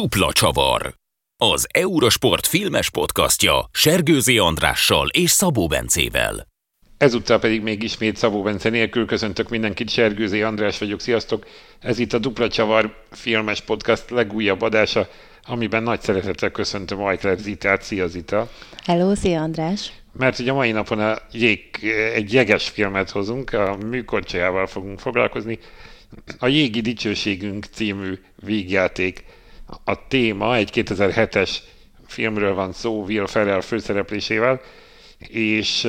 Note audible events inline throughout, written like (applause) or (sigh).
Dupla csavar. Az Eurosport filmes podcastja Sergőzi Andrással és Szabó Bencével. Ezúttal pedig még ismét Szabó Bence nélkül köszöntök mindenkit, Sergőzi András vagyok, sziasztok! Ez itt a Dupla Csavar filmes podcast legújabb adása, amiben nagy szeretettel köszöntöm Ajkler Zitát. Szia Zita! Hello, szia András! Mert ugye a mai napon a jég, egy jeges filmet hozunk, a műkorcsájával fogunk foglalkozni. A Jégi Dicsőségünk című vígjáték a téma, egy 2007-es filmről van szó, Will Ferrell főszereplésével, és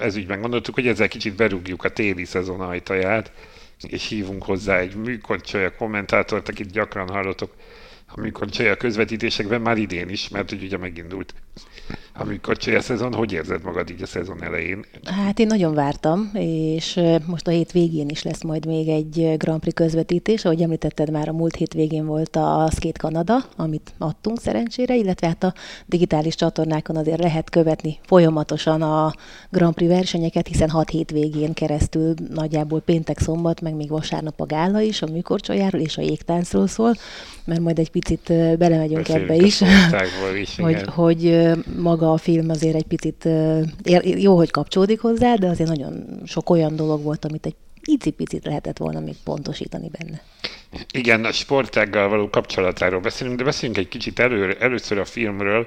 ez ügyben gondoltuk, hogy ezzel kicsit berúgjuk a téli szezon ajtaját, és hívunk hozzá egy műkorcsolya kommentátort, akit gyakran hallottok a műkorcsolya közvetítésekben, már idén is, mert ugye megindult amikor a szezon, hogy érzed magad így a szezon elején? Hát én nagyon vártam, és most a hét végén is lesz majd még egy Grand Prix közvetítés, ahogy említetted már a múlt hét végén volt a Skate Canada, amit adtunk szerencsére, illetve hát a digitális csatornákon azért lehet követni folyamatosan a Grand Prix versenyeket, hiszen hat hét végén keresztül nagyjából péntek, szombat, meg még vasárnap a gála is, a műkorcsolyáról és a jégtáncról szól, mert majd egy picit belemegyünk Beszéljünk ebbe is, is (laughs) hogy, hogy maga a film azért egy picit jó, hogy kapcsolódik hozzá, de azért nagyon sok olyan dolog volt, amit egy icipicit lehetett volna még pontosítani benne. Igen, a sportággal való kapcsolatáról beszélünk, de beszéljünk egy kicsit elő, először a filmről.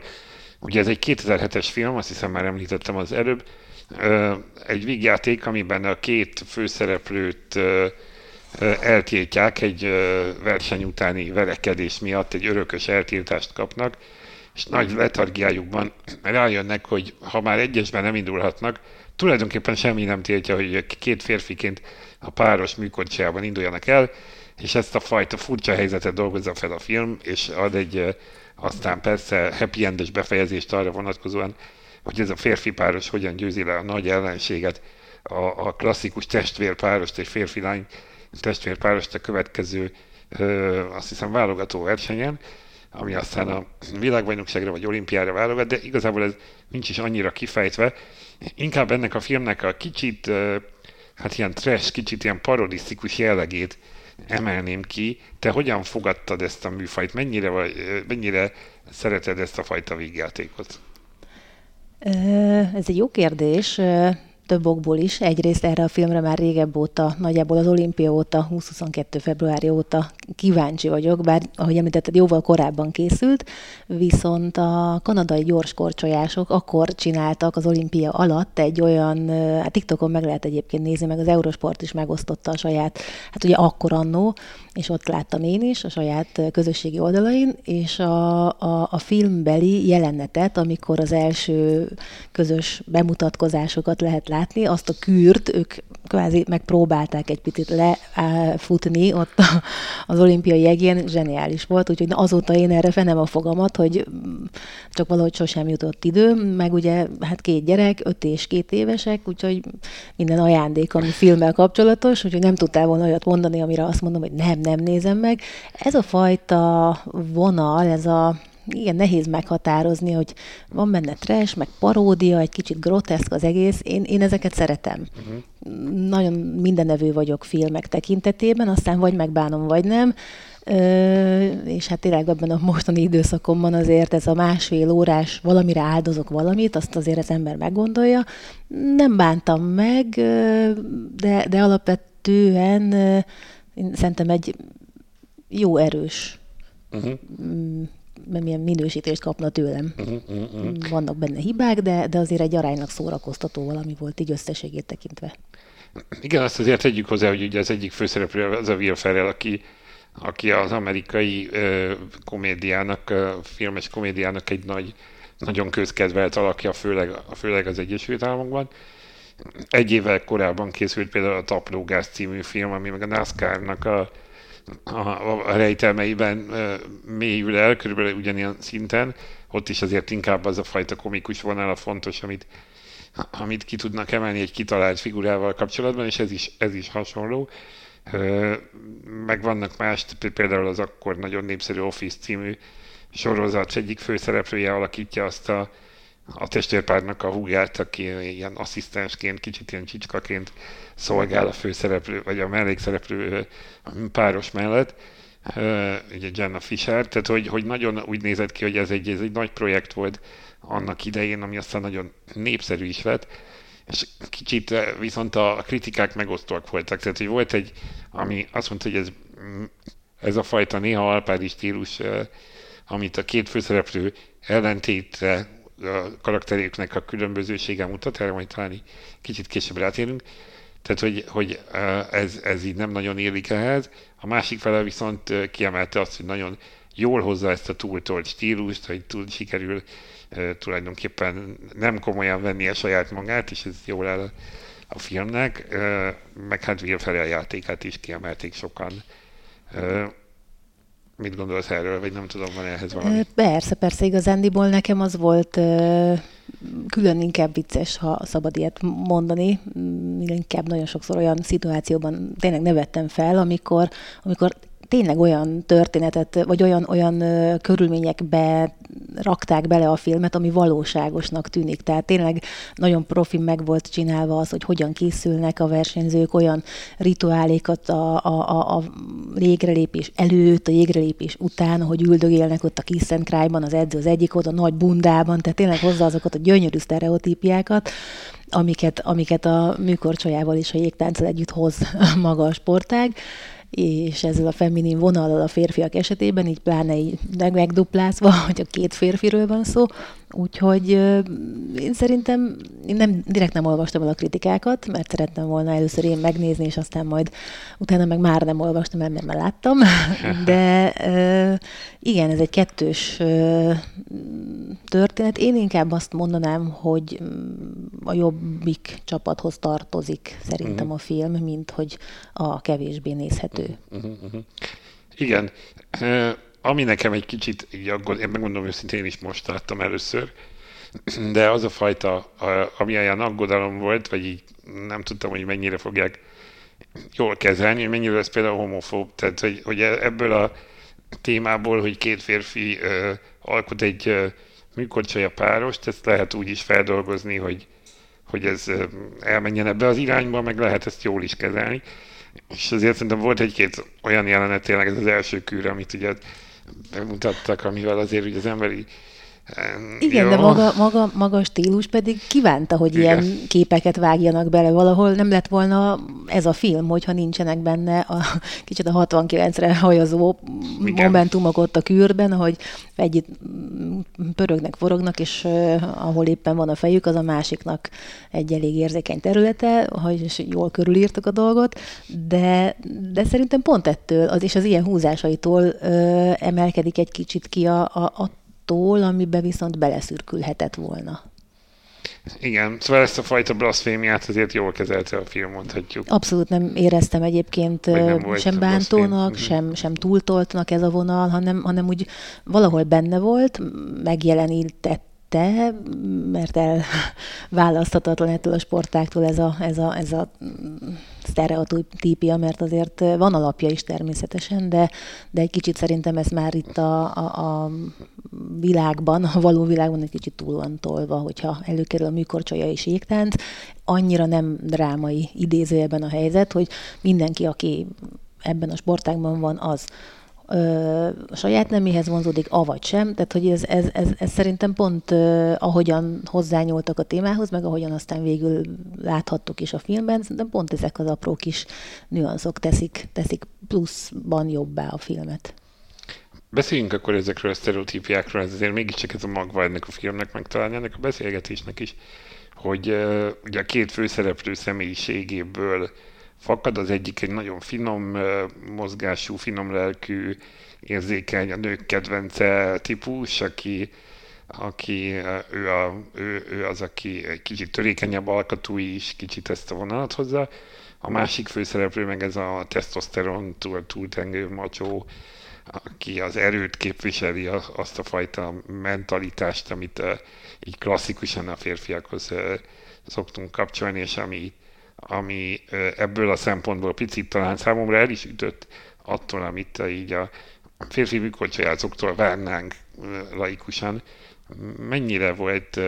Ugye ez egy 2007-es film, azt hiszem már említettem az előbb. Egy vígjáték, amiben a két főszereplőt eltiltják egy verseny utáni verekedés miatt, egy örökös eltiltást kapnak, és nagy letargiájukban rájönnek, hogy ha már egyesben nem indulhatnak, tulajdonképpen semmi nem tiltja, hogy két férfiként a páros műkorcsájában induljanak el, és ezt a fajta furcsa helyzetet dolgozza fel a film, és ad egy aztán persze happy endes befejezést arra vonatkozóan, hogy ez a férfi páros hogyan győzi le a nagy ellenséget, a, a klasszikus testvérpárost és férfi-lány testvérpárost a következő, ö, azt hiszem, válogató versenyen, ami aztán a világbajnokságra vagy olimpiára válogat, de igazából ez nincs is annyira kifejtve. Inkább ennek a filmnek a kicsit, hát ilyen trash, kicsit ilyen parodisztikus jellegét emelném ki. Te hogyan fogadtad ezt a műfajt? Mennyire, vagy, mennyire szereted ezt a fajta vígjátékot? Ez egy jó kérdés több okból is. Egyrészt erre a filmre már régebb óta, nagyjából az olimpia óta, 2022. februári óta kíváncsi vagyok, bár ahogy említetted, jóval korábban készült, viszont a kanadai korcsolyások akkor csináltak az olimpia alatt egy olyan, hát TikTokon meg lehet egyébként nézni, meg az Eurosport is megosztotta a saját, hát ugye akkor annó, és ott láttam én is a saját közösségi oldalain, és a, a, a filmbeli jelenetet, amikor az első közös bemutatkozásokat lehet látni, azt a kűrt ők kvázi megpróbálták egy picit lefutni ott az olimpiai jegén, zseniális volt, úgyhogy azóta én erre fenem a fogamat, hogy csak valahogy sosem jutott idő, meg ugye hát két gyerek, öt és két évesek, úgyhogy minden ajándék, ami filmmel kapcsolatos, úgyhogy nem tudtál volna olyat mondani, amire azt mondom, hogy nem, nem nézem meg. Ez a fajta vonal, ez a igen, nehéz meghatározni, hogy van benne trash, meg paródia, egy kicsit groteszk az egész. Én, én ezeket szeretem. Uh-huh. Nagyon mindenevő vagyok filmek tekintetében, aztán vagy megbánom, vagy nem. Ö, és hát tényleg ebben a mostani időszakomban azért ez a másfél órás valamire áldozok valamit, azt azért az ember meggondolja. Nem bántam meg, de, de alapvetően én szerintem egy jó erős uh-huh milyen minősítést kapna tőlem. Uh-huh, uh-huh. Vannak benne hibák, de, de azért egy aránylag szórakoztató valami volt így összességét tekintve. Igen, azt azért tegyük hozzá, hogy ugye az egyik főszereplő az a Will Ferrell, aki, aki az amerikai ö, komédiának, ö, filmes komédiának egy nagy, nagyon közkedvelt alakja, főleg, főleg az Egyesült Államokban. Egy évvel korábban készült például a Taplógász című film, ami meg a NASCAR-nak a, a, rejtelmeiben mélyül el, körülbelül ugyanilyen szinten. Ott is azért inkább az a fajta komikus vonal a fontos, amit, amit ki tudnak emelni egy kitalált figurával kapcsolatban, és ez is, ez is hasonló. Meg vannak más, például az akkor nagyon népszerű Office című sorozat egyik főszereplője alakítja azt a, a testvérpárnak a húgát, aki ilyen asszisztensként, kicsit ilyen csicskaként szolgál a főszereplő, vagy a mellékszereplő páros mellett. ugye Jenna Fisher, tehát hogy, hogy nagyon úgy nézett ki, hogy ez egy, ez egy nagy projekt volt annak idején, ami aztán nagyon népszerű is lett, és kicsit viszont a kritikák megosztóak voltak, tehát hogy volt egy, ami azt mondta, hogy ez, ez a fajta néha alpári stílus, amit a két főszereplő ellentétre a karakteréknek a különbözősége mutat, erre majd talán kicsit később rátérünk, tehát, hogy, hogy ez, ez így nem nagyon élik ehhez. A másik fele viszont kiemelte azt, hogy nagyon jól hozza ezt a túltolt stílust, hogy túl sikerül tulajdonképpen nem komolyan venni a saját magát, és ez jól áll a, a filmnek, meg hát Will Ferrell játékát is kiemelték sokan. Mit gondolsz erről, vagy nem tudom, van ehhez valami? Persze, persze, igazándiból nekem az volt külön inkább vicces, ha szabad ilyet mondani. Mm, inkább nagyon sokszor olyan szituációban tényleg nevettem fel, amikor, amikor tényleg olyan történetet, vagy olyan, olyan körülményekbe rakták bele a filmet, ami valóságosnak tűnik. Tehát tényleg nagyon profi meg volt csinálva az, hogy hogyan készülnek a versenyzők, olyan rituálékat a, a, a, a jégrelépés előtt, a jégrelépés után, hogy üldögélnek ott a Kissenkrájban, az edző az egyik oda, nagy bundában, tehát tényleg hozza azokat a gyönyörű sztereotípiákat, amiket, amiket a műkorcsolyával és a jégtánccal együtt hoz (laughs) maga a sportág és ezzel a feminin vonallal a férfiak esetében, így pláne így megduplázva, (laughs) hogy a két férfiről van szó, Úgyhogy én szerintem én nem, direkt nem olvastam el a kritikákat, mert szerettem volna először én megnézni, és aztán majd utána meg már nem olvastam el, mert már láttam. (laughs) De igen, ez egy kettős történet. Én inkább azt mondanám, hogy mm, a jobbik csapathoz tartozik szerintem uh-huh. a film, mint hogy a kevésbé nézhető. Uh-huh, uh-huh. Igen ami nekem egy kicsit így aggód, én megmondom őszintén, én is most láttam először, de az a fajta, ami olyan aggodalom volt, vagy így nem tudtam, hogy mennyire fogják jól kezelni, hogy mennyire lesz például homofób, tehát hogy, hogy ebből a témából, hogy két férfi uh, alkot egy uh, műkorcsolya párost, ezt lehet úgy is feldolgozni, hogy, hogy ez uh, elmenjen ebbe az irányba, meg lehet ezt jól is kezelni. És azért szerintem volt egy-két olyan jelenet, tényleg ez az első kűr, amit ugye bemutattak, amivel azért ugye az emberi igen, jó. de maga, maga, maga stílus pedig kívánta, hogy Igen. ilyen képeket vágjanak bele valahol. Nem lett volna ez a film, hogyha nincsenek benne a (laughs) kicsit a 69-re hajazó Igen. momentumok ott a kürben, hogy együtt pörögnek, forognak, és uh, ahol éppen van a fejük, az a másiknak egy elég érzékeny területe, hogy jól körülírtak a dolgot, de, de szerintem pont ettől, az és az ilyen húzásaitól uh, emelkedik egy kicsit ki a, a, a attól, amibe viszont beleszürkülhetett volna. Igen, szóval ezt a fajta blasfémiát azért jól kezelte a film, mondhatjuk. Abszolút nem éreztem egyébként sem bántónak, mhm. sem, sem túltoltnak ez a vonal, hanem, hanem úgy valahol benne volt, megjelenített te, mert elválaszthatatlan ettől a sportáktól ez a, ez a, ez a sztereotípia, mert azért van alapja is természetesen, de, de egy kicsit szerintem ez már itt a, a, a világban, a való világban egy kicsit túl van tolva, hogyha előkerül a műkorcsolya és jégtánc, annyira nem drámai idézőjeben a helyzet, hogy mindenki, aki ebben a sportágban van, az a saját neméhez vonzódik, avagy sem. Tehát, hogy ez, ez, ez, ez szerintem pont ahogyan hozzányúltak a témához, meg ahogyan aztán végül láthattuk is a filmben, szerintem pont ezek az apró kis nüanszok teszik, teszik pluszban jobbá a filmet. Beszéljünk akkor ezekről a sztereotípiákról, ez azért mégiscsak ez a magva ennek a filmnek, meg talán ennek a beszélgetésnek is, hogy uh, ugye a két főszereplő személyiségéből fakad, az egyik egy nagyon finom mozgású, finom lelkű, érzékeny, a nők kedvence típus, aki, aki ő, a, ő, ő az, aki egy kicsit törékenyebb alkatú is, kicsit ezt a vonalat hozza. A másik főszereplő meg ez a tesztoszteron túl, túltengő macsó, aki az erőt képviseli, azt a fajta mentalitást, amit így klasszikusan a férfiakhoz szoktunk kapcsolni, és ami ami ebből a szempontból picit talán számomra el is ütött attól, amit így a férfi műkorcsolyázóktól várnánk laikusan. Mennyire volt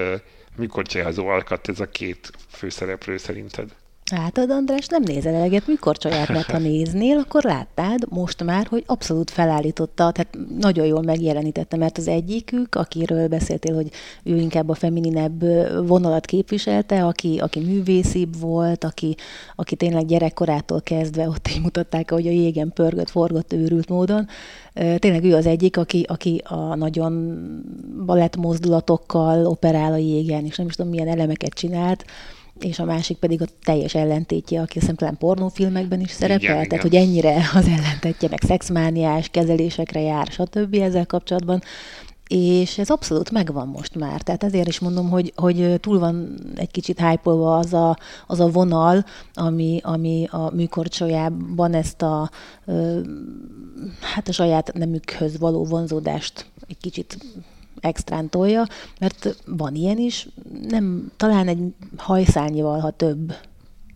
műkorcsolyázó alkat ez a két főszereplő szerinted? Látod, András, nem nézel eleget műkorcsolyát, mert ha néznél, akkor láttad most már, hogy abszolút felállította, tehát nagyon jól megjelenítette, mert az egyikük, akiről beszéltél, hogy ő inkább a femininebb vonalat képviselte, aki, aki művészibb volt, aki, aki tényleg gyerekkorától kezdve ott így mutatták, hogy a jégen pörgött, forgott őrült módon. Tényleg ő az egyik, aki, aki a nagyon balett mozdulatokkal operál a jégen, és nem is tudom, milyen elemeket csinált és a másik pedig a teljes ellentétje, aki azt talán pornófilmekben is szerepel, igen, tehát igen. hogy ennyire az ellentetje, meg szexmániás kezelésekre jár, stb. ezzel kapcsolatban. És ez abszolút megvan most már. Tehát ezért is mondom, hogy, hogy túl van egy kicsit hype az a, az a vonal, ami, ami a műkorcsolyában ezt a, hát a saját nemükhöz való vonzódást egy kicsit extrán tolja, mert van ilyen is, nem, talán egy hajszálnyival, ha több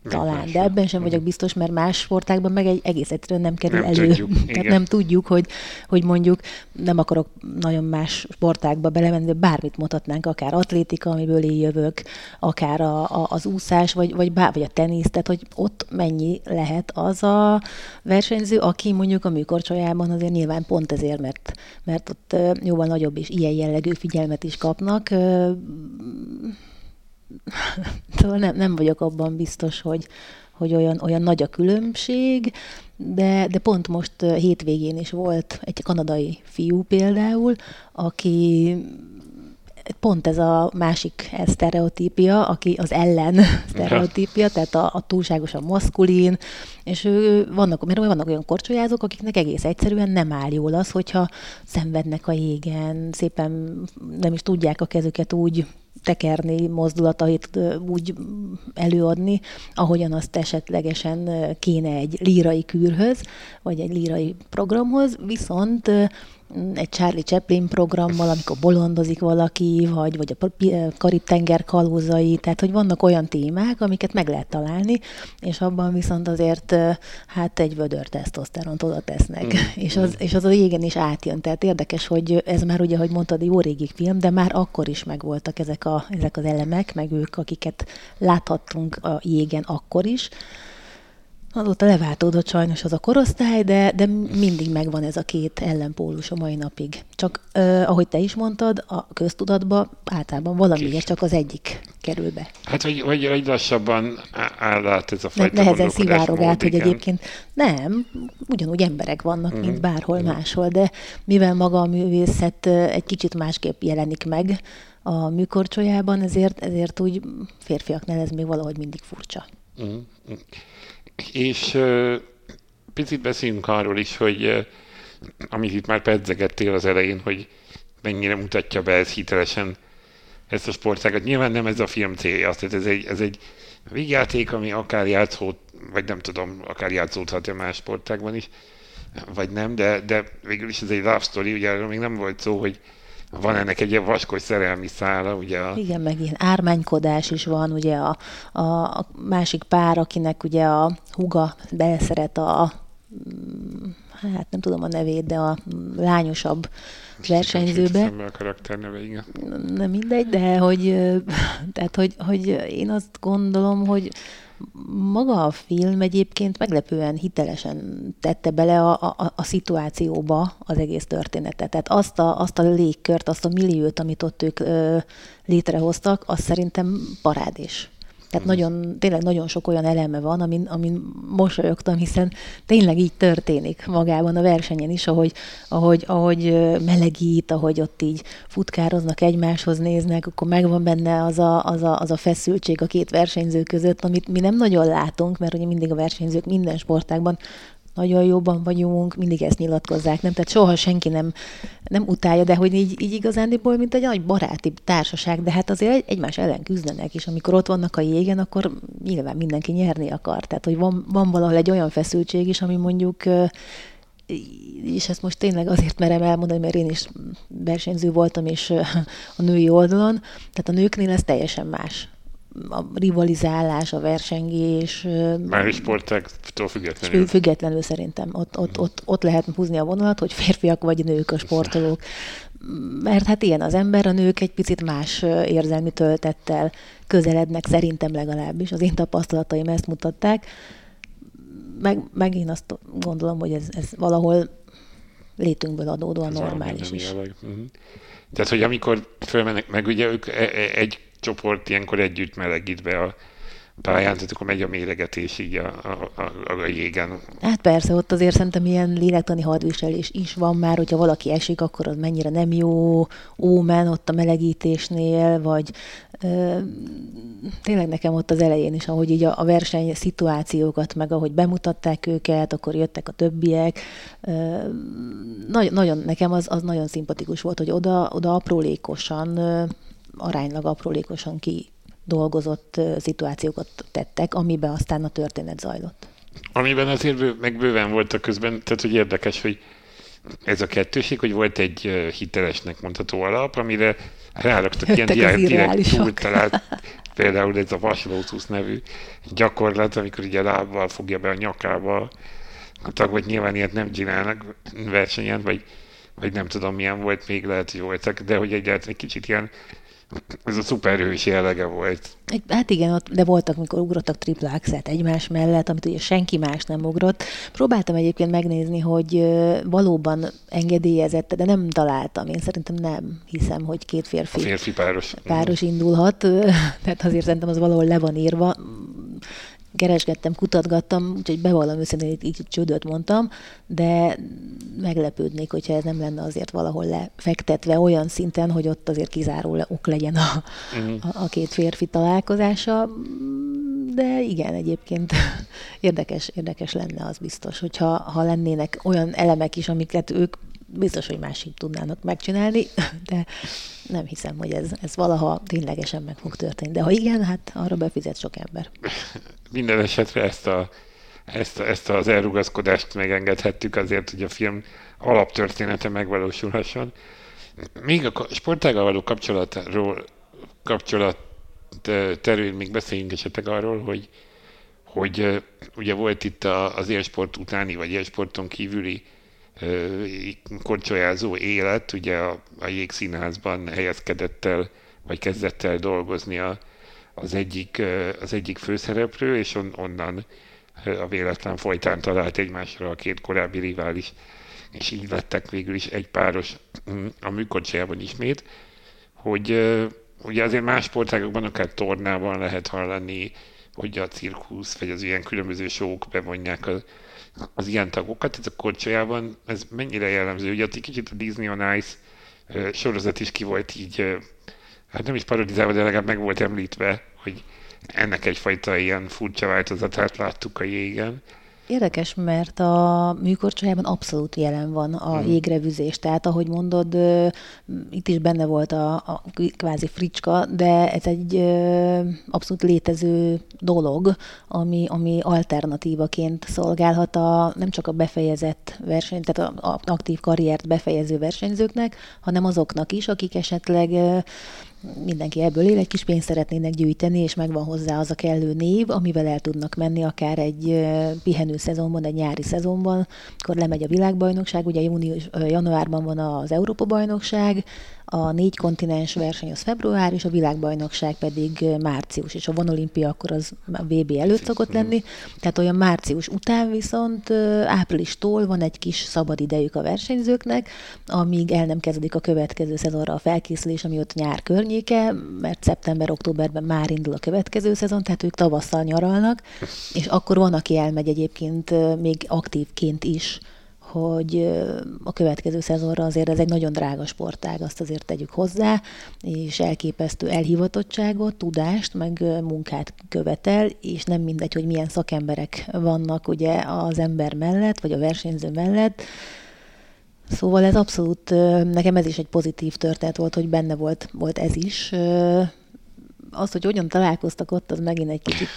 talán, de ebben sem vagyok biztos, mert más sportákban meg egy egész egyszerűen nem kerül nem elő. Tudjuk, (laughs) Tehát igen. nem tudjuk, hogy, hogy mondjuk nem akarok nagyon más sportákba belemenni, de bármit mutatnánk, akár atlétika, amiből én jövök, akár a, a, az úszás, vagy, vagy, bár, vagy a tenisz, tehát hogy ott mennyi lehet az a versenyző, aki mondjuk a műkorcsolyában azért nyilván pont ezért, mert, mert ott jóval nagyobb és ilyen jellegű figyelmet is kapnak, nem, nem vagyok abban biztos, hogy, hogy olyan, olyan nagy a különbség, de, de pont most hétvégén is volt egy kanadai fiú például, aki pont ez a másik sztereotípia, aki az ellen (laughs) sztereotípia, tehát a, a túlságosan maszkulin, és ő, vannak, mert vannak olyan korcsolyázók, akiknek egész egyszerűen nem áll jól az, hogyha szenvednek a jégen, szépen nem is tudják a kezüket úgy tekerni, mozdulatait úgy előadni, ahogyan azt esetlegesen kéne egy lírai kürhöz, vagy egy lírai programhoz, viszont egy Charlie Chaplin programmal, amikor bolondozik valaki, vagy, vagy a Karib-tenger kalózai, tehát hogy vannak olyan témák, amiket meg lehet találni, és abban viszont azért hát egy vödör tesztoszteront oda tesznek, mm. (laughs) és, az, és az a jégen is átjön, tehát érdekes, hogy ez már ugye, ahogy mondtad, jó régi film, de már akkor is megvoltak ezek, a, ezek az elemek, meg ők, akiket láthattunk a jégen akkor is, Azóta leváltódott sajnos az a korosztály, de, de mindig megvan ez a két ellenpólus a mai napig. Csak, eh, ahogy te is mondtad, a köztudatba általában valamiért csak az egyik kerül be. Hát, hogy, hogy, hogy lassabban áll át ez a fajta ne, Nehezen szivárog át, hogy egyébként nem, ugyanúgy emberek vannak, uh-huh. mint bárhol uh-huh. máshol, de mivel maga a művészet egy kicsit másképp jelenik meg a műkorcsolyában, ezért, ezért úgy férfiaknál ez még valahogy mindig furcsa. Uh-huh. És picit beszéljünk arról is, hogy amit itt már pedzegettél az elején, hogy mennyire mutatja be ez hitelesen ezt a sportágat. Nyilván nem ez a film célja, tehát ez egy, ez egy vígjáték, ami akár játszód, vagy nem tudom, akár játszódhat-e más sportágban is, vagy nem, de, de végül is ez egy love story, ugye még nem volt szó, hogy van ennek egy ilyen vaskos szerelmi szála, ugye? A... Igen, meg ilyen ármánykodás is van, ugye a, a, a másik pár, akinek ugye a huga beleszeret a hát nem tudom a nevét, de a lányosabb versenyzőbe. a karakter neve, igen. Nem mindegy, de hogy, (laughs) tehát, hogy, hogy én azt gondolom, hogy maga a film egyébként meglepően hitelesen tette bele a, a, a szituációba az egész történetet. Tehát azt a, azt a légkört, azt a milliót, amit ott ők ö, létrehoztak, az szerintem parádés. Tehát mm. nagyon, tényleg nagyon sok olyan eleme van, amin, amin mosolyogtam, hiszen tényleg így történik magában a versenyen is, ahogy, ahogy, ahogy melegít, ahogy ott így futkároznak, egymáshoz néznek, akkor megvan benne az a, az, a, az a feszültség a két versenyző között, amit mi nem nagyon látunk, mert ugye mindig a versenyzők minden sportágban nagyon jobban vagyunk, mindig ezt nyilatkozzák, nem? Tehát soha senki nem, nem utálja, de hogy így, így igazándiból, mint egy nagy baráti társaság, de hát azért egymás ellen küzdenek, és amikor ott vannak a jégen, akkor nyilván mindenki nyerni akar. Tehát, hogy van, van valahol egy olyan feszültség is, ami mondjuk és ezt most tényleg azért merem elmondani, mert én is versenyző voltam, és a női oldalon, tehát a nőknél ez teljesen más a rivalizálás, a versengés. Már sportáktól függetlenül. Függetlenül szerintem. Ott, ott, ott, ott lehet húzni a vonalat, hogy férfiak vagy nők a sportolók. Mert hát ilyen az ember, a nők egy picit más érzelmi töltettel közelednek, szerintem legalábbis. Az én tapasztalataim ezt mutatták. Meg, meg én azt gondolom, hogy ez, ez valahol létünkből adódóan normális is. Uh-huh. Tehát, hogy amikor fölmennek, meg ugye ők e, e, egy csoport ilyenkor együtt melegít be a pályán, tehát akkor megy a méregetés így a, a, a, a jégen. Hát persze, ott azért szerintem ilyen lélektani hadviselés is van már, hogyha valaki esik, akkor az mennyire nem jó ómen ott a melegítésnél, vagy ö, tényleg nekem ott az elején is, ahogy így a, a verseny szituációkat, meg ahogy bemutatták őket, akkor jöttek a többiek. Ö, nagy, nagyon, nekem az, az nagyon szimpatikus volt, hogy oda, oda aprólékosan, ö, aránylag aprólékosan ki dolgozott szituációkat tettek, amiben aztán a történet zajlott. Amiben azért meg bőven voltak közben, tehát hogy érdekes, hogy ez a kettőség, hogy volt egy hitelesnek mondható alap, amire ráraktak ilyen direkt, direkt túltalált, például ez a Vaslótusz nevű gyakorlat, amikor ugye a lábbal fogja be a nyakába a tag, vagy nyilván ilyet nem csinálnak versenyen, vagy, vagy nem tudom milyen volt, még lehet, hogy voltak, de hogy egyáltalán egy kicsit ilyen ez a szuperhős jellege volt. Hát igen, ott, de voltak, mikor ugrottak tripla axet egymás mellett, amit ugye senki más nem ugrott. Próbáltam egyébként megnézni, hogy valóban engedélyezett, de nem találtam. Én szerintem nem hiszem, hogy két férfi, a férfi páros. páros indulhat. (laughs) Tehát azért szerintem az valahol le van írva keresgettem, kutatgattam, úgyhogy bevallom őszintén, hogy így csődöt mondtam, de meglepődnék, hogyha ez nem lenne azért valahol lefektetve olyan szinten, hogy ott azért kizáró ok legyen a, uh-huh. a, a két férfi találkozása. De igen, egyébként (laughs) érdekes, érdekes lenne az biztos, hogyha ha lennének olyan elemek is, amiket ők biztos, hogy másik tudnának megcsinálni, (laughs) de nem hiszem, hogy ez, ez valaha ténylegesen meg fog történni. De ha igen, hát arra befizet sok ember. (laughs) Minden esetre ezt, a, ezt, ezt az elrugaszkodást megengedhettük azért, hogy a film alaptörténete megvalósulhasson. Még a sportággal való kapcsolatról, kapcsolat terén még beszéljünk esetleg arról, hogy, hogy ugye volt itt az élsport utáni, vagy élsporton kívüli korcsolyázó élet, ugye a, a jégszínházban helyezkedett el, vagy kezdett el dolgozni a, az, egyik, az egyik főszereplő, és on, onnan a véletlen folytán talált egymásra a két korábbi rivális, és így lettek végül is egy páros mm, a műkorcsolyában ismét, hogy ugye azért más sportágokban, akár tornában lehet hallani, hogy a cirkusz, vagy az ilyen különböző sók bevonják az, az ilyen tagokat, ez a korcsolyában, ez mennyire jellemző? Ugye kicsit a Disney on Ice sorozat is ki volt így, hát nem is parodizálva, de legalább meg volt említve, hogy ennek egyfajta ilyen furcsa változatát láttuk a jégen. Érdekes, mert a műkorcsolyában abszolút jelen van a hmm. jégrevüzés. Tehát, ahogy mondod, itt is benne volt a, a kvázi fricska, de ez egy abszolút létező dolog, ami, ami alternatívaként szolgálhat a, nem csak a befejezett verseny, tehát a, a aktív karriert befejező versenyzőknek, hanem azoknak is, akik esetleg mindenki ebből él, egy kis pénzt szeretnének gyűjteni, és megvan hozzá az a kellő név, amivel el tudnak menni akár egy pihenő szezonban, egy nyári szezonban, akkor lemegy a világbajnokság, ugye június, januárban van az Európa-bajnokság, a négy kontinens verseny az február, és a világbajnokság pedig március, és a van olimpia akkor az a VB előtt szokott lenni, tehát olyan március után viszont áprilistól van egy kis szabad idejük a versenyzőknek, amíg el nem kezdődik a következő szezonra a felkészülés, ami ott nyár környéke, mert szeptember-októberben már indul a következő szezon, tehát ők tavasszal nyaralnak, és akkor van, aki elmegy egyébként még aktívként is hogy a következő szezonra azért ez egy nagyon drága sportág, azt azért tegyük hozzá, és elképesztő elhivatottságot, tudást, meg munkát követel, és nem mindegy, hogy milyen szakemberek vannak ugye az ember mellett, vagy a versenyző mellett, Szóval ez abszolút, nekem ez is egy pozitív történet volt, hogy benne volt, volt ez is, az, hogy hogyan találkoztak ott, az megint egy kicsit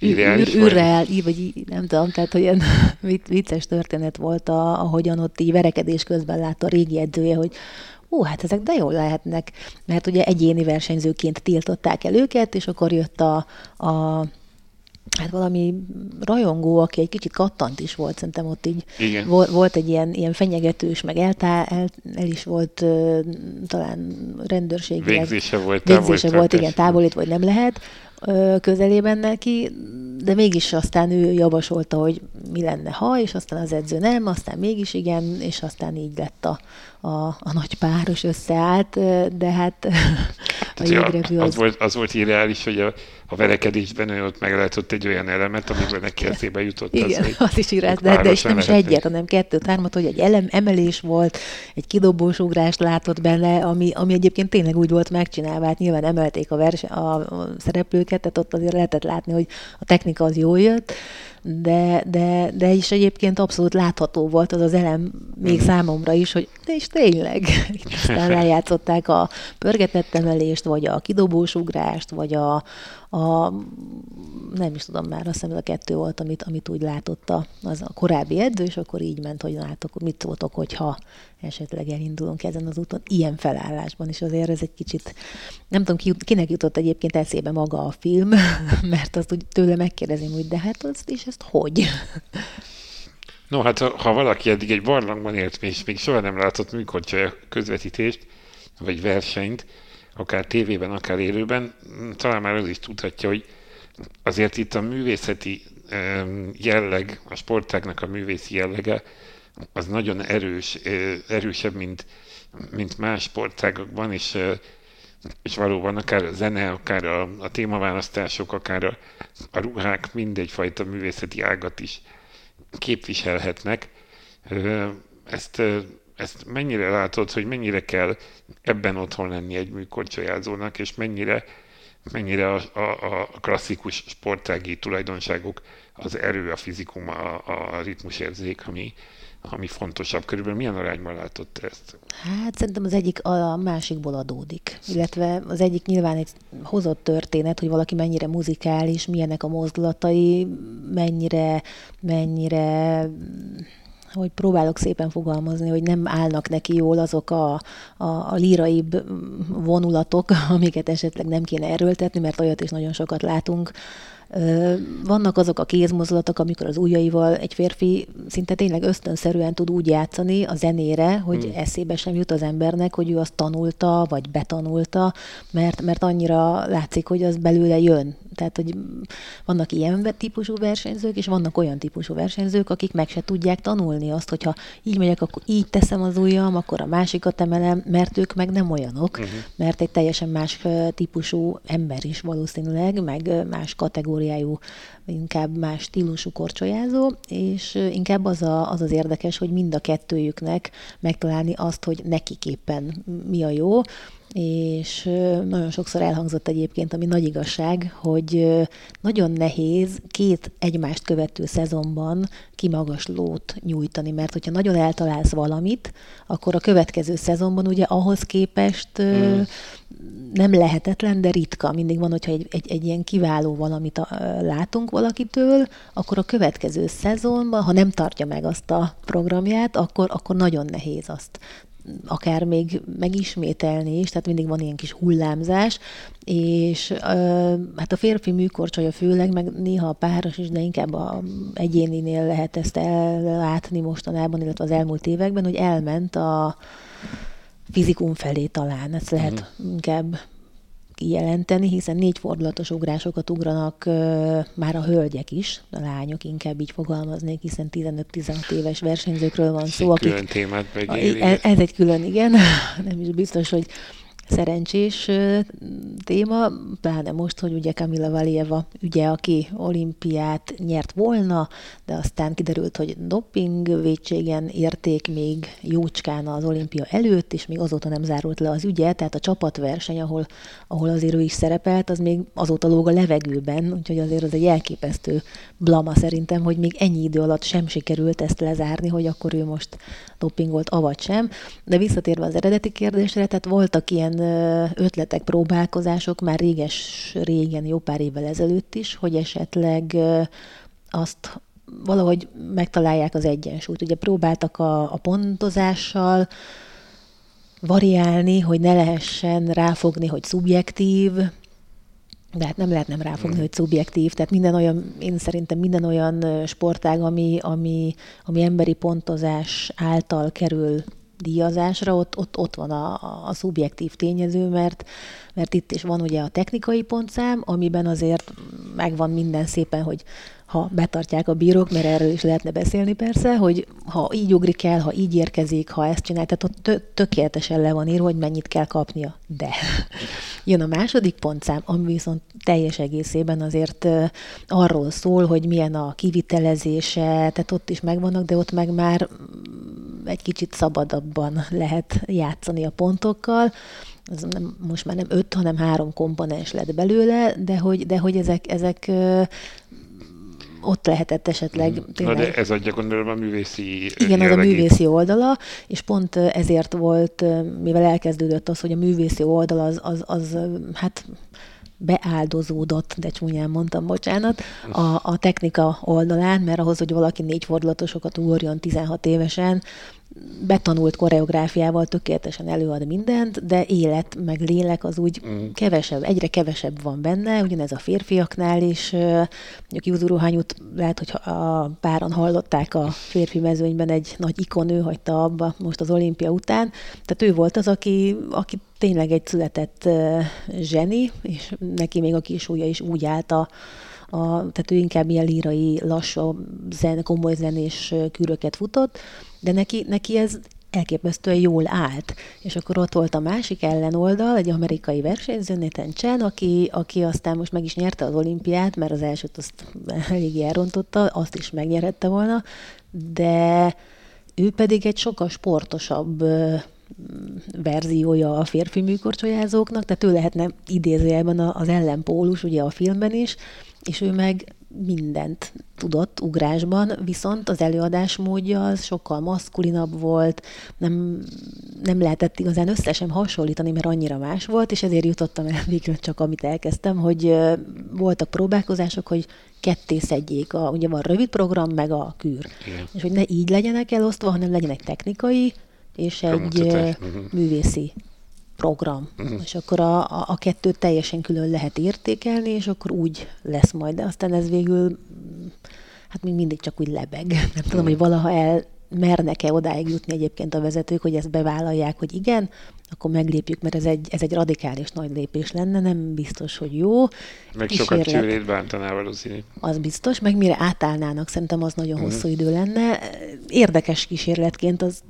(laughs) űrreál, vagy. nem tudom, tehát hogy ilyen (laughs) vicces történet volt, a, ahogyan ott így verekedés közben látta a régi edzője, hogy ó, hát ezek de jól lehetnek, mert ugye egyéni versenyzőként tiltották el őket, és akkor jött a, a hát valami rajongó, aki egy kicsit kattant is volt, szerintem ott így Igen. Volt, volt egy ilyen, ilyen fenyegetős, meg eltá, el, el is volt uh, talán rendőrség. Végzése volt, Végzése volt, igen, távolít, vagy nem lehet uh, közelében neki, de mégis aztán ő javasolta, hogy mi lenne ha, és aztán az edző nem, aztán mégis igen, és aztán így lett a, a, a nagy páros összeállt, de hát (laughs) a jégrebű az... Az volt, az volt irreális, hogy a, a verekedésben ő ott meglátott egy olyan elemet, amiből neki eszébe jutott. Igen, az, (laughs) az is irreális, de, de és nem is egyet, hanem kettőt, hármat, hogy egy elem, emelés volt, egy kidobós ugrást látott benne, ami, ami egyébként tényleg úgy volt megcsinálva, hát nyilván emelték a, vers, a, a szereplőket, tehát ott azért lehetett látni, hogy a technika az jól jött, de, de, de is egyébként abszolút látható volt az az elem még mm. számomra is, hogy de is tényleg. (laughs) Aztán (laughs) eljátszották a pörgetett emelést, vagy a kidobós ugrást, vagy a, a nem is tudom már, azt hiszem a kettő volt, amit, amit úgy látotta az a korábbi edző, és akkor így ment, hogy látok, mit szóltok, hogyha esetleg elindulunk ezen az úton, ilyen felállásban is azért ez egy kicsit, nem tudom, kinek jutott egyébként eszébe maga a film, (laughs) mert azt úgy tőle megkérdezem, hogy de hát azt is ezt hogy? No, hát ha, valaki eddig egy barlangban élt, és még soha nem látott műkorcsolya közvetítést, vagy versenyt, akár tévében, akár élőben, talán már az is tudhatja, hogy azért itt a művészeti jelleg, a sportágnak a művészi jellege, az nagyon erős, erősebb, mint, mint más sportágokban, és, és valóban akár a zene, akár a, a témaválasztások, akár a, a ruhák mindegyfajta művészeti ágat is képviselhetnek. Ezt, ezt mennyire látod, hogy mennyire kell ebben otthon lenni egy műkorcsolyázónak, és mennyire, mennyire a, a, a klasszikus sportági tulajdonságok, az erő, a fizikum, a, a ritmusérzék, ami, ami fontosabb. Körülbelül milyen arányban látott ezt? Hát szerintem az egyik a másikból adódik. Illetve az egyik nyilván egy hozott történet, hogy valaki mennyire muzikális, milyenek a mozdulatai, mennyire, mennyire hogy próbálok szépen fogalmazni, hogy nem állnak neki jól azok a, a, a líraibb vonulatok, (laughs) amiket esetleg nem kéne erőltetni, mert olyat is nagyon sokat látunk vannak azok a kézmozdulatok, amikor az ujjaival egy férfi szinte tényleg ösztönszerűen tud úgy játszani a zenére, hogy hmm. eszébe sem jut az embernek, hogy ő azt tanulta, vagy betanulta, mert, mert annyira látszik, hogy az belőle jön. Tehát, hogy vannak ilyen típusú versenyzők, és vannak olyan típusú versenyzők, akik meg se tudják tanulni azt, hogyha így megyek, akkor így teszem az ujjam, akkor a másikat emelem, mert ők meg nem olyanok, uh-huh. mert egy teljesen más típusú ember is valószínűleg, meg más kategóriájú, inkább más stílusú korcsolyázó, és inkább az, a, az az érdekes, hogy mind a kettőjüknek megtalálni azt, hogy nekiképpen mi a jó, és nagyon sokszor elhangzott egyébként, ami nagy igazság, hogy nagyon nehéz két egymást követő szezonban kimagaslót nyújtani, mert hogyha nagyon eltalálsz valamit, akkor a következő szezonban ugye ahhoz képest mm. nem lehetetlen, de ritka. Mindig van, hogyha egy, egy, egy ilyen kiváló valamit látunk valakitől, akkor a következő szezonban, ha nem tartja meg azt a programját, akkor, akkor nagyon nehéz azt akár még megismételni is, tehát mindig van ilyen kis hullámzás, és hát a férfi műkorcsolya főleg, meg néha a páros is, de inkább a egyéninél lehet ezt ellátni mostanában, illetve az elmúlt években, hogy elment a fizikum felé talán, ezt lehet mm. inkább kijelenteni, hiszen négy fordulatos ugrásokat ugranak már a hölgyek is, a lányok inkább így fogalmaznék, hiszen 15-16 éves versenyzőkről van szó. Akik, külön témát ez, ez egy külön, igen. (laughs) Nem is biztos, hogy szerencsés téma, pláne most, hogy ugye Kamila Valieva ügye, aki olimpiát nyert volna, de aztán kiderült, hogy doping vétségen érték még jócskán az olimpia előtt, és még azóta nem zárult le az ügye, tehát a csapatverseny, ahol, ahol azért ő is szerepelt, az még azóta lóg a levegőben, úgyhogy azért az egy elképesztő blama szerintem, hogy még ennyi idő alatt sem sikerült ezt lezárni, hogy akkor ő most dopingolt, avagy sem. De visszatérve az eredeti kérdésre, tehát voltak ilyen ötletek, próbálkozások már réges, régen, jó pár évvel ezelőtt is, hogy esetleg azt valahogy megtalálják az egyensúlyt. Ugye próbáltak a, a pontozással, variálni, hogy ne lehessen ráfogni, hogy szubjektív, de hát nem lehet nem ráfogni, mm. hogy szubjektív. Tehát minden olyan, én szerintem minden olyan sportág, ami, ami, ami emberi pontozás által kerül díjazásra, ott, ott, ott van a, a szubjektív tényező, mert, mert itt is van ugye a technikai pontszám, amiben azért megvan minden szépen, hogy ha betartják a bírók, mert erről is lehetne beszélni persze, hogy ha így ugrik el, ha így érkezik, ha ezt csinál, tehát ott tökéletesen le van írva, hogy mennyit kell kapnia. De (laughs) jön a második pontszám, ami viszont teljes egészében azért arról szól, hogy milyen a kivitelezése, tehát ott is megvannak, de ott meg már egy kicsit szabadabban lehet játszani a pontokkal. Ez nem, most már nem öt, hanem három komponens lett belőle, de hogy, de hogy ezek, ezek ott lehetett esetleg mm. tényleg... Na de ez adja gondolom a művészi Igen, az a művészi oldala, és pont ezért volt, mivel elkezdődött az, hogy a művészi oldal az, az, az hát beáldozódott, de csúnyán mondtam, bocsánat, a, a technika oldalán, mert ahhoz, hogy valaki négy fordulatosokat ugorjon 16 évesen, betanult koreográfiával tökéletesen előad mindent, de élet meg lélek az úgy mm. kevesebb, egyre kevesebb van benne, ugyanez a férfiaknál is. Mondjuk Júzuru Hanyut lehet, hogy a páran hallották a férfi mezőnyben egy nagy ikon, ő hagyta abba most az olimpia után. Tehát ő volt az, aki, aki tényleg egy született zseni, és neki még a kisúja is úgy állt a, a, tehát ő inkább ilyen lírai, lassú, zen, komoly zenés küröket futott, de neki, neki ez elképesztően jól állt. És akkor ott volt a másik ellenoldal, egy amerikai versenyző, Nathan Chen, aki, aki aztán most meg is nyerte az olimpiát, mert az elsőt azt elég elrontotta, azt is megnyerette volna, de ő pedig egy sokkal sportosabb verziója a férfi műkorcsolyázóknak, tehát ő lehetne idézőjelben az ellenpólus, ugye a filmben is, és ő meg mindent tudott ugrásban, viszont az előadás módja az sokkal maszkulinabb volt, nem, nem lehetett igazán összesen hasonlítani, mert annyira más volt, és ezért jutottam el (laughs) végül csak, amit elkezdtem, hogy voltak próbálkozások, hogy ketté szedjék, a, ugye van rövid program, meg a kűr. Igen. És hogy ne így legyenek elosztva, hanem legyenek technikai, és egy uh, művészi program. Uh-huh. És akkor a, a, a kettőt teljesen külön lehet értékelni, és akkor úgy lesz majd. De aztán ez végül, hát még mindig csak úgy lebeg. Nem uh-huh. tudom, hogy valaha el mernek-e odáig jutni egyébként a vezetők, hogy ezt bevállalják, hogy igen, akkor meglépjük, mert ez egy, ez egy radikális nagy lépés lenne, nem biztos, hogy jó. Meg sokat csőrét bántaná valószínű. Az biztos, meg mire átállnának, szerintem az nagyon uh-huh. hosszú idő lenne. Érdekes kísérletként az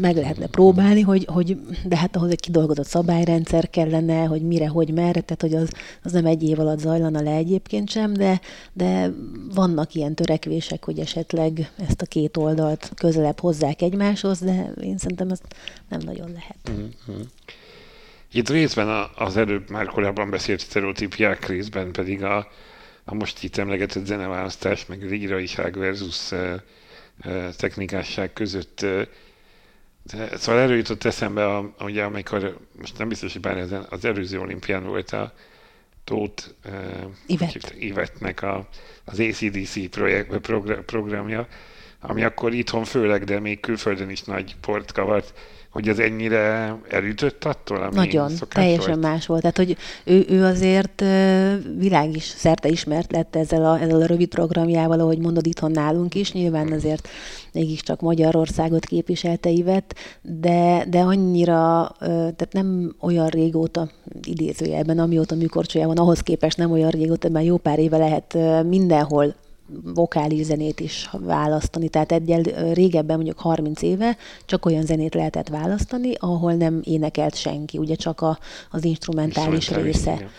meg lehetne próbálni, hogy, hogy de hát ahhoz egy kidolgozott szabályrendszer kellene, hogy mire, hogy merre, tehát hogy az, az nem egy év alatt zajlana le egyébként sem, de, de vannak ilyen törekvések, hogy esetleg ezt a két oldalt közelebb hozzák egymáshoz, de én szerintem ezt nem nagyon lehet. Uh-huh. Itt részben az előbb már korábban beszélt sztereotípiák, részben pedig a, a most itt emlegetett zeneválasztás, meg líraiság versus technikásság között. Szóval erről jutott eszembe, a, ugye, amikor, most nem biztos, hogy bár ezen, az előző olimpián volt a Tóth uh, Ivetnek a, az ACDC projekt, programja, ami akkor itthon főleg, de még külföldön is nagy port kavart hogy az ennyire elütött attól, ami Nagyon, teljesen volt? más volt. Tehát, hogy ő, ő azért világ is szerte ismert lett ezzel a, ezzel a rövid programjával, ahogy mondod itthon nálunk is, nyilván azért mégiscsak Magyarországot képviselte Ivet, de, de annyira, tehát nem olyan régóta, idézőjelben, amióta műkorcsolya van, ahhoz képest nem olyan régóta, mert jó pár éve lehet mindenhol vokális zenét is választani. Tehát egyel régebben, mondjuk 30 éve csak olyan zenét lehetett választani, ahol nem énekelt senki, ugye csak a, az instrumentális része. Igen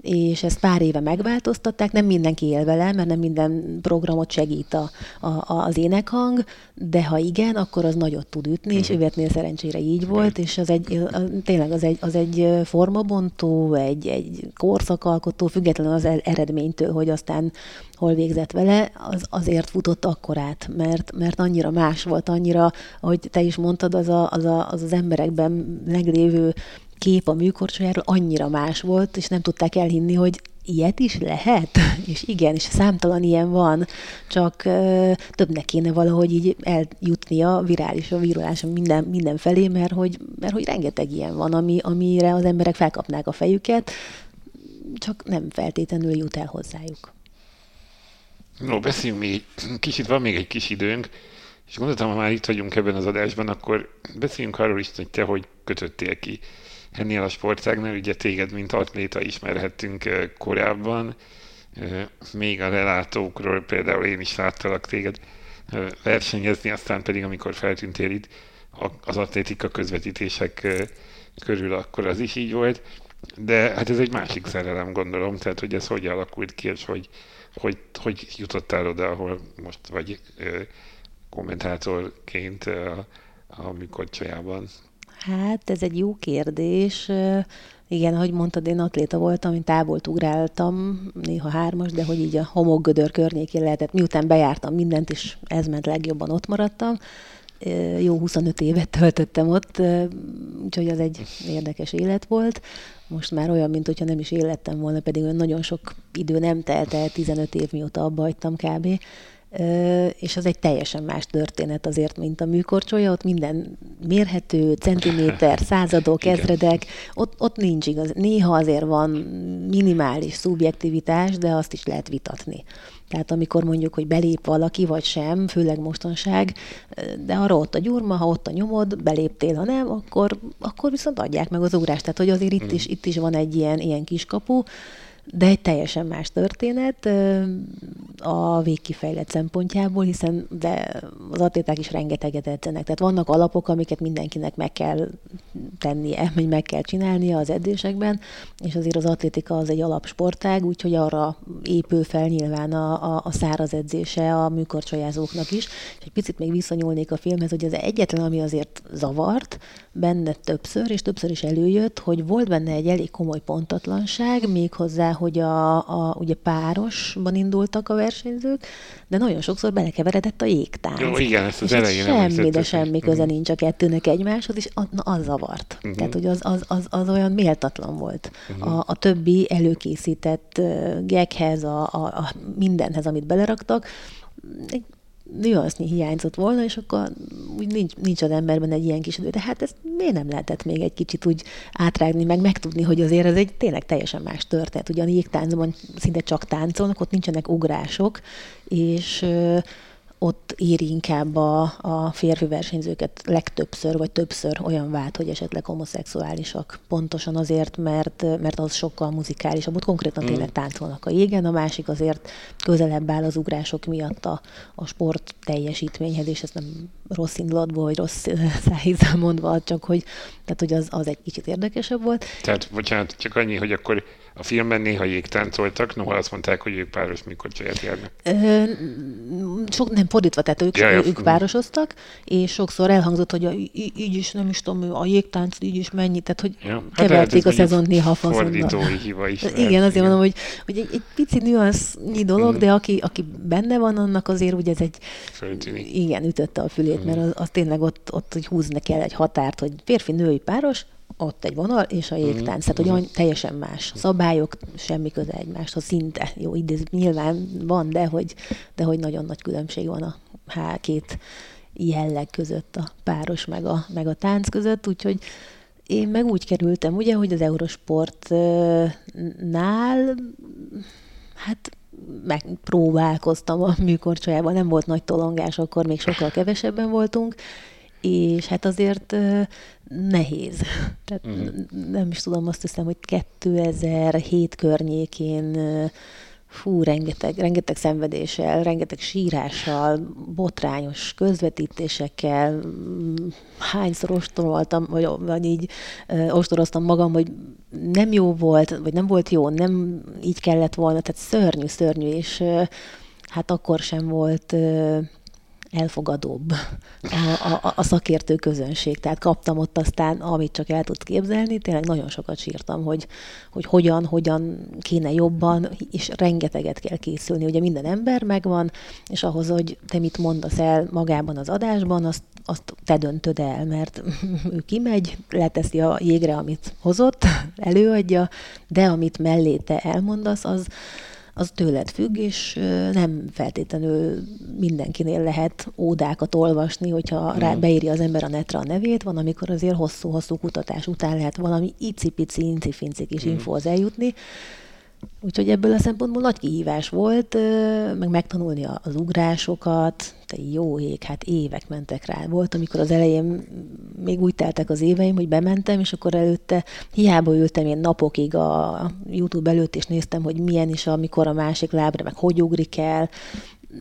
és ezt pár éve megváltoztatták, nem mindenki él vele, mert nem minden programot segít a, a, az énekhang, de ha igen, akkor az nagyot tud ütni, és ővetnél mhm. szerencsére így volt, és az egy, tényleg az egy, az egy formabontó, egy, egy korszakalkotó, függetlenül az eredménytől, hogy aztán hol végzett vele, az azért futott akkorát, mert, mert annyira más volt, annyira, ahogy te is mondtad, az a, az, a, az, az emberekben meglévő kép a műkorcsolyáról annyira más volt, és nem tudták elhinni, hogy ilyet is lehet? (laughs) És igen, és számtalan ilyen van, csak uh, többnek kéne valahogy így eljutnia virális a víruláson minden, minden felé, mert hogy, mert hogy rengeteg ilyen van, ami, amire az emberek felkapnák a fejüket, csak nem feltétlenül jut el hozzájuk. No, beszéljünk még, kicsit van még egy kis időnk, és gondoltam, ha már itt vagyunk ebben az adásban, akkor beszéljünk arról is, hogy te hogy kötöttél ki ennél a sportágnál. Ugye téged, mint atléta ismerhettünk korábban, még a lelátókról például én is láttalak téged versenyezni, aztán pedig amikor feltűntél itt az atlétika közvetítések körül, akkor az is így volt. De hát ez egy másik szerelem, gondolom, tehát hogy ez hogy alakult ki, és hogy, hogy, hogy jutottál oda, ahol most vagy kommentátorként a, a műkorcsolyában? Hát ez egy jó kérdés. Igen, ahogy mondtad, én atléta voltam, én távolt ugráltam, néha hármas, de hogy így a homokgödör környékén lehetett, miután bejártam mindent, és ez ment legjobban, ott maradtam. Jó 25 évet töltöttem ott, úgyhogy az egy érdekes élet volt. Most már olyan, mint hogyha nem is élettem volna, pedig olyan nagyon sok idő nem telt el, 15 év mióta abba hagytam kb és az egy teljesen más történet azért, mint a műkorcsolya, ott minden mérhető, centiméter, (laughs) századok, ezredek, ott, ott nincs igaz. Néha azért van minimális szubjektivitás, de azt is lehet vitatni. Tehát amikor mondjuk, hogy belép valaki, vagy sem, főleg mostanság, de arra ott a gyurma, ha ott a nyomod, beléptél, ha nem, akkor, akkor viszont adják meg az ugrást. Tehát, hogy azért itt, is, itt is van egy ilyen, ilyen kiskapu, de egy teljesen más történet a végkifejlett szempontjából, hiszen de az atléták is rengeteget edzenek. Tehát vannak alapok, amiket mindenkinek meg kell tennie, vagy meg kell csinálnia az edzésekben, és azért az atlétika az egy alapsportág, úgyhogy arra épül fel nyilván a, a, a száraz edzése a műkorcsolyázóknak is. És egy picit még visszanyúlnék a filmhez, hogy az egyetlen, ami azért zavart benne többször, és többször is előjött, hogy volt benne egy elég komoly pontatlanság, méghozzá, hogy a, a ugye párosban indultak a versenyzők, de nagyon sokszor belekeveredett a jégtánc. Jó, igen, ezt az elején semmi, de semmi köze uh-huh. nincs a kettőnek egymáshoz, és az, na, az zavart. Uh-huh. Tehát, hogy az, az, az, az olyan méltatlan volt. Uh-huh. A, a többi előkészített geghez, a, a, a mindenhez, amit beleraktak, nüansznyi hiányzott volna, és akkor úgy nincs, nincs az emberben egy ilyen kis idő. De hát ezt miért nem lehetett még egy kicsit úgy átrágni, meg megtudni, hogy azért ez egy tényleg teljesen más történet. Ugye a jégtáncban szinte csak táncolnak, ott nincsenek ugrások, és ott éri inkább a, a férfi versenyzőket legtöbbször, vagy többször olyan vált, hogy esetleg homoszexuálisak. Pontosan azért, mert, mert az sokkal muzikálisabb. Ott konkrétan mm. tényleg táncolnak a jégen, a másik azért közelebb áll az ugrások miatt a, a sport teljesítményhez, és ez nem rossz indulatból, vagy rossz (laughs) szájízzel mondva, csak hogy, tehát, hogy az, az egy kicsit érdekesebb volt. Tehát, bocsánat, csak annyi, hogy akkor a filmben néha jégtáncoltak, noha azt mondták, hogy ők páros mikor csaját járnak. Ö, sok, nem fordítva, tehát ők, ja, ők párosoztak, és sokszor elhangzott, hogy a, így is nem is tudom, a jégtánc így is mennyi, tehát hogy ja, hát keverték a szezon néha faszonnal. Fordítói hiba is. Igen, lehet, azért igen. mondom, hogy, hogy egy, egy pici nüansznyi dolog, mm. de aki, aki benne van, annak azért ugye ez egy... Föltűnik. Igen, ütötte a fülét, mm. mert az, az tényleg ott, ott hogy húzni kell egy határt, hogy férfi-női páros, ott egy vonal, és a jégtánc, mm-hmm. tehát hogy olyan teljesen más. Szabályok, semmi köze egymáshoz, szinte. Jó, idéz, nyilván van, de hogy, de hogy nagyon nagy különbség van a há, két jelleg között, a páros meg a, meg a tánc között, úgyhogy én meg úgy kerültem, ugye, hogy az Eurosportnál, hát megpróbálkoztam a műkorcsolyában, nem volt nagy tolongás, akkor még sokkal kevesebben voltunk, és hát azért nehéz. (laughs) Tehát uh-huh. nem is tudom, azt hiszem, hogy 2007 környékén fú, rengeteg, rengeteg szenvedéssel, rengeteg sírással, botrányos közvetítésekkel, hányszor ostoroltam, vagy, vagy így ö, ostoroztam magam, hogy nem jó volt, vagy nem volt jó, nem így kellett volna, tehát szörnyű, szörnyű, és ö, hát akkor sem volt ö, elfogadóbb a, a, a szakértő közönség. Tehát kaptam ott aztán, amit csak el tudsz képzelni, tényleg nagyon sokat sírtam, hogy, hogy hogyan, hogyan kéne jobban, és rengeteget kell készülni. Ugye minden ember megvan, és ahhoz, hogy te mit mondasz el magában az adásban, azt, azt te döntöd el, mert (laughs) ő kimegy, leteszi a jégre, amit hozott, előadja, de amit mellé te elmondasz, az, az tőled függ, és nem feltétlenül mindenkinél lehet ódákat olvasni, hogyha rá mm. beírja az ember a netre a nevét, van, amikor azért hosszú-hosszú kutatás után lehet valami icipici, incifinci kis mm. infóhoz eljutni, Úgyhogy ebből a szempontból nagy kihívás volt, meg megtanulni az ugrásokat, te jó ég, hát évek mentek rá. Volt, amikor az elején még úgy teltek az éveim, hogy bementem, és akkor előtte hiába ültem én napokig a YouTube előtt, és néztem, hogy milyen is, amikor a másik lábra, meg hogy ugrik el,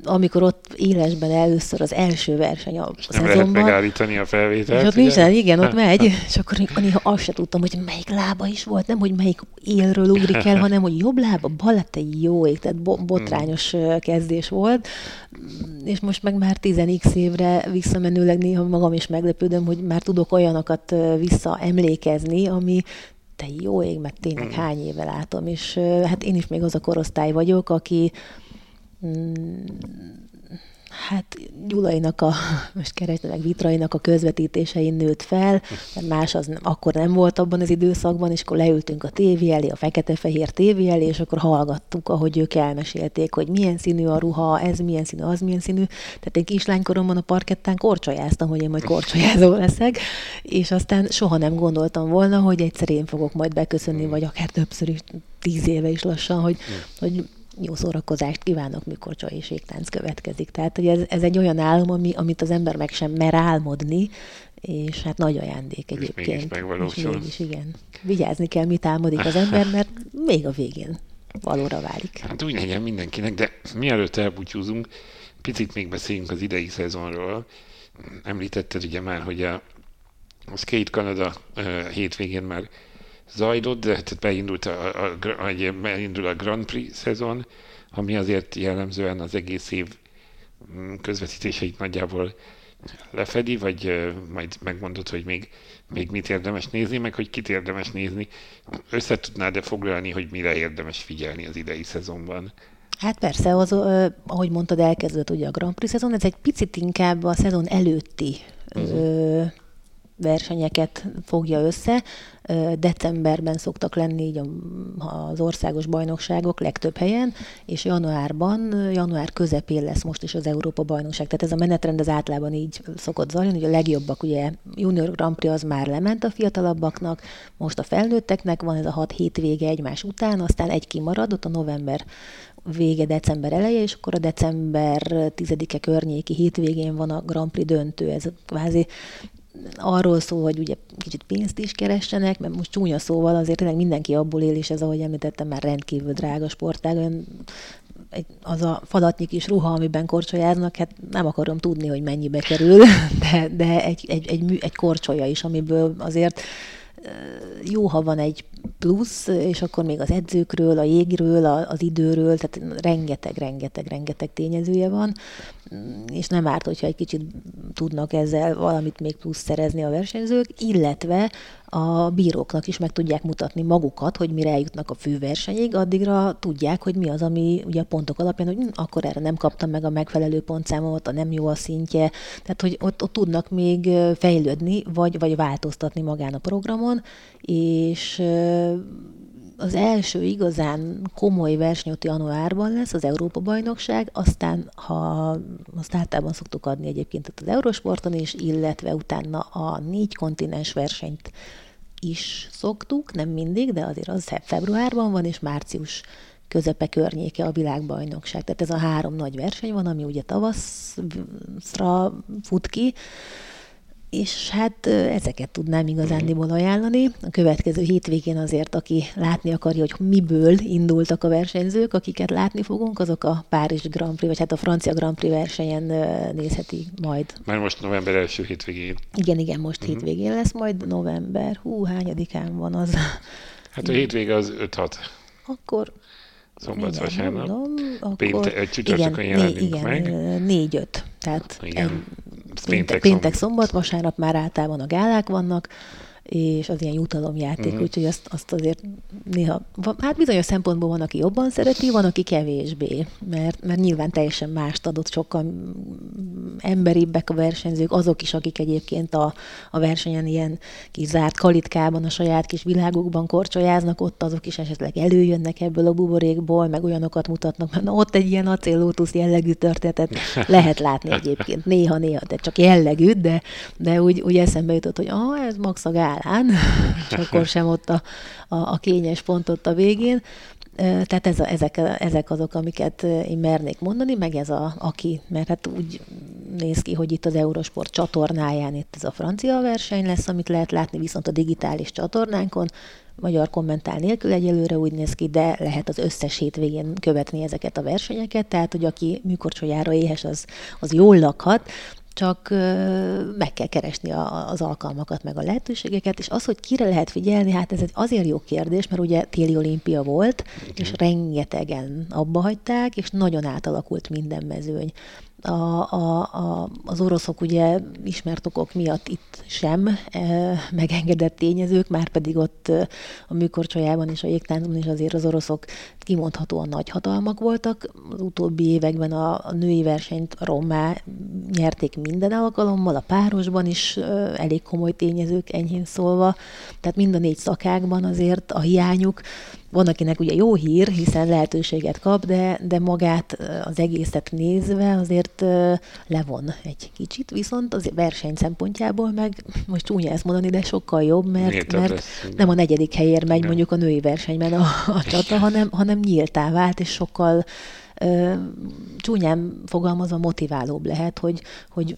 amikor ott élesben először az első verseny a és nem szezonban. lehet megállítani a felvételt. És ott nincs, igen, ott (laughs) megy, és akkor néha azt se tudtam, hogy melyik lába is volt, nem, hogy melyik élről ugrik el, (laughs) hanem, hogy jobb lába, bal te jó ég, tehát bo- botrányos hmm. kezdés volt, és most meg már 10x évre visszamenőleg néha magam is meglepődöm, hogy már tudok olyanokat visszaemlékezni, ami te jó ég, mert tényleg hmm. hány éve látom, és hát én is még az a korosztály vagyok, aki Mm, hát Gyulainak a, most keresnek Vitrainak a közvetítésein nőtt fel, mert más az nem, akkor nem volt abban az időszakban, és akkor leültünk a tévé elé, a fekete-fehér tévé elé, és akkor hallgattuk, ahogy ők elmesélték, hogy milyen színű a ruha, ez milyen színű, az milyen színű. Tehát én kislánykoromban a parkettán korcsolyáztam, hogy én majd korcsolyázó leszek, és aztán soha nem gondoltam volna, hogy egyszer én fogok majd beköszönni, vagy akár többször is, tíz éve is lassan, hogy, hogy jó szórakozást kívánok, mikor csaj és égtánc következik. Tehát, hogy ez, ez egy olyan álom, ami, amit az ember meg sem mer álmodni, és hát nagy ajándék egyébként. És mégis megvalósul. És mégis, igen. Vigyázni kell, mit álmodik az ember, mert még a végén valóra válik. Hát úgy legyen mindenkinek, de mielőtt elbúcsúzunk, picit még beszéljünk az idei szezonról. Említetted ugye már, hogy a, a Skate Canada hétvégén már zajlott, de tehát beindult a, a, a, beindul a Grand Prix szezon, ami azért jellemzően az egész év mm, közvetítéseit nagyjából lefedi, vagy majd megmondod, hogy még, még mit érdemes nézni, meg hogy kit érdemes nézni. Összetudnád-e foglalni, hogy mire érdemes figyelni az idei szezonban? Hát persze, az, ahogy mondtad, elkezdődött ugye a Grand Prix szezon, ez egy picit inkább a szezon előtti uh-huh versenyeket fogja össze. Decemberben szoktak lenni így az országos bajnokságok legtöbb helyen, és januárban, január közepén lesz most is az Európa bajnokság. Tehát ez a menetrend az általában így szokott zajlani, hogy a legjobbak, ugye Junior Grand Prix az már lement a fiatalabbaknak, most a felnőtteknek van ez a hat hétvége egymás után, aztán egy kimarad, ott a november vége december eleje, és akkor a december 10-e környéki hétvégén van a Grand Prix döntő. Ez kvázi arról szól, hogy ugye kicsit pénzt is keressenek, mert most csúnya szóval azért tényleg mindenki abból él, és ez, ahogy említettem, már rendkívül drága sportág, olyan egy, az a falatnyi kis ruha, amiben korcsolyáznak, hát nem akarom tudni, hogy mennyibe kerül, (laughs) de, de egy, egy, egy, egy korcsolya is, amiből azért jó, ha van egy plusz, és akkor még az edzőkről, a jégről, az időről, tehát rengeteg, rengeteg, rengeteg tényezője van, és nem árt, hogyha egy kicsit tudnak ezzel valamit még plusz szerezni a versenyzők, illetve a bíróknak is meg tudják mutatni magukat, hogy mire eljutnak a főversenyig, addigra tudják, hogy mi az, ami ugye a pontok alapján, hogy hm, akkor erre nem kaptam meg a megfelelő pontszámot, a nem jó a szintje, tehát hogy ott, ott tudnak még fejlődni, vagy, vagy változtatni magán a programon, és az első igazán komoly verseny ott januárban lesz, az Európa-bajnokság, aztán, ha azt általában szoktuk adni egyébként az Eurosporton is, illetve utána a négy kontinens versenyt is szoktuk, nem mindig, de azért az februárban van, és március közepe környéke a világbajnokság. Tehát ez a három nagy verseny van, ami ugye tavaszra fut ki, és hát ezeket tudnám igazándiból ajánlani. A következő hétvégén azért, aki látni akarja, hogy miből indultak a versenyzők, akiket látni fogunk, azok a Párizs Grand Prix, vagy hát a francia Grand Prix versenyen nézheti majd. Már most november első hétvégén. Igen, igen, most uh-huh. hétvégén lesz majd november. Hú, hányadikán van az? Hát a hétvége az 5-6. Akkor Szombat, igen, vasárnap. Mondom, akkor, Pénte, csütörtökön jelenünk igen, meg. négy-öt. Tehát Igen. egy, Péntek, péntek, szombat, vasárnap már általában a gálák vannak, és az ilyen jutalomjáték, uh-huh. úgyhogy azt, azt azért néha, hát bizonyos szempontból van, aki jobban szereti, van, aki kevésbé, mert, mert nyilván teljesen mást adott, sokkal emberibbek a versenyzők, azok is, akik egyébként a, a versenyen ilyen kis zárt kalitkában, a saját kis világukban korcsolyáznak, ott azok is esetleg előjönnek ebből a buborékból, meg olyanokat mutatnak, mert na, ott egy ilyen acéllótusz jellegű történetet (laughs) lehet látni egyébként, néha-néha, de csak jellegű, de, de úgy, úgy eszembe jutott, hogy ah, ez max a gálán, és (laughs) akkor sem ott a, a, a kényes pont ott a végén. Tehát ez a, ezek, ezek azok, amiket én mernék mondani, meg ez a, aki, mert hát úgy néz ki, hogy itt az Eurosport csatornáján itt ez a francia verseny lesz, amit lehet látni, viszont a digitális csatornánkon, magyar kommentál nélkül egyelőre úgy néz ki, de lehet az összes hétvégén követni ezeket a versenyeket, tehát hogy aki műkorcsolyára éhes, az, az jól lakhat, csak meg kell keresni az alkalmakat, meg a lehetőségeket, és az, hogy kire lehet figyelni, hát ez egy azért jó kérdés, mert ugye téli olimpia volt, és rengetegen abba hagyták, és nagyon átalakult minden mezőny. A, a, a, az oroszok ugye ismert okok miatt itt sem e, megengedett tényezők, már pedig ott e, a műkorcsolyában és a jégtáncban is azért az oroszok kimondhatóan nagy hatalmak voltak. Az utóbbi években a, a női versenyt rommá nyerték minden alkalommal, a párosban is e, elég komoly tényezők, enyhén szólva. Tehát mind a négy szakákban azért a hiányuk van, akinek ugye jó hír, hiszen lehetőséget kap, de, de magát az egészet nézve azért levon egy kicsit, viszont az verseny szempontjából meg, (laughs) most csúnya ezt mondani, de sokkal jobb, mert, Nyíltabb mert lesz, nem a negyedik helyért megy Igen. mondjuk a női versenyben a, a csata, hanem, hanem nyíltá vált, és sokkal ö, csúnyán fogalmazva motiválóbb lehet, hogy, hogy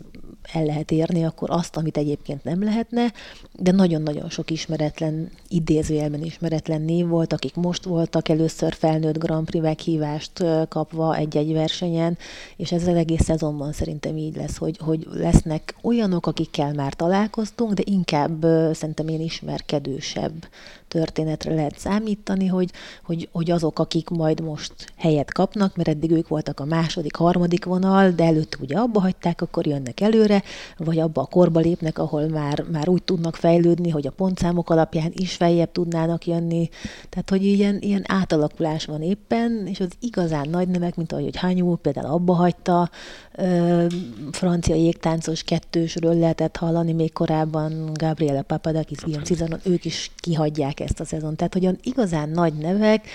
el lehet érni akkor azt, amit egyébként nem lehetne, de nagyon-nagyon sok ismeretlen, idézőjelben ismeretlen név volt, akik most voltak először felnőtt Grand Prix meghívást kapva egy-egy versenyen, és ez az egész szezonban szerintem így lesz, hogy, hogy lesznek olyanok, akikkel már találkoztunk, de inkább szerintem én ismerkedősebb történetre lehet számítani, hogy, hogy, hogy azok, akik majd most helyet kapnak, mert eddig ők voltak a második, harmadik vonal, de előtt ugye abba hagyták, akkor jönnek előre, vagy abba a korba lépnek, ahol már, már úgy tudnak fejlődni, hogy a pontszámok alapján is feljebb tudnának jönni. Tehát, hogy ilyen, ilyen átalakulás van éppen, és az igazán nagy nevek, mint ahogy hogy Hanyú például abba hagyta, ö, francia jégtáncos kettősről lehetett hallani még korábban, Gabriela Papadakis, Guillaume Cizaron, ők is kihagyják ezt a szezon. Tehát, hogy olyan igazán nagy nevek,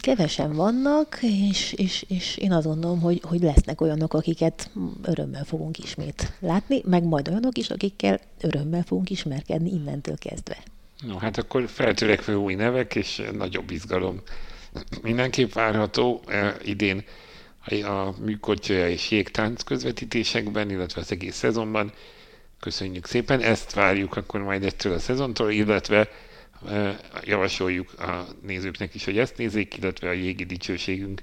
kevesen vannak, és, és, és én azt gondolom, hogy, hogy lesznek olyanok, akiket örömmel fogunk ismét látni, meg majd olyanok is, akikkel örömmel fogunk ismerkedni innentől kezdve. No, hát akkor feltörekvő új nevek és nagyobb izgalom mindenképp várható eh, idén a- a műkorcsolya és jégtánc közvetítésekben, illetve az egész szezonban. Köszönjük szépen, ezt várjuk akkor majd ettől a szezontól, illetve javasoljuk a nézőknek is, hogy ezt nézzék, illetve a Jégi Dicsőségünk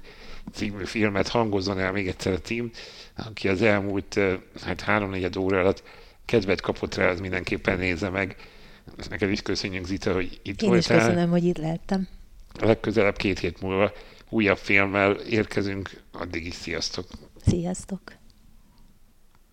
című filmet hangozzon el még egyszer a cím, aki az elmúlt hát háromnegyed óra alatt kedvet kapott rá, az mindenképpen nézze meg. Neked is köszönjük, Zita, hogy itt Én is voltál. köszönöm, hogy itt lehettem. Legközelebb két hét múlva újabb filmmel érkezünk, addig is sziasztok! Sziasztok!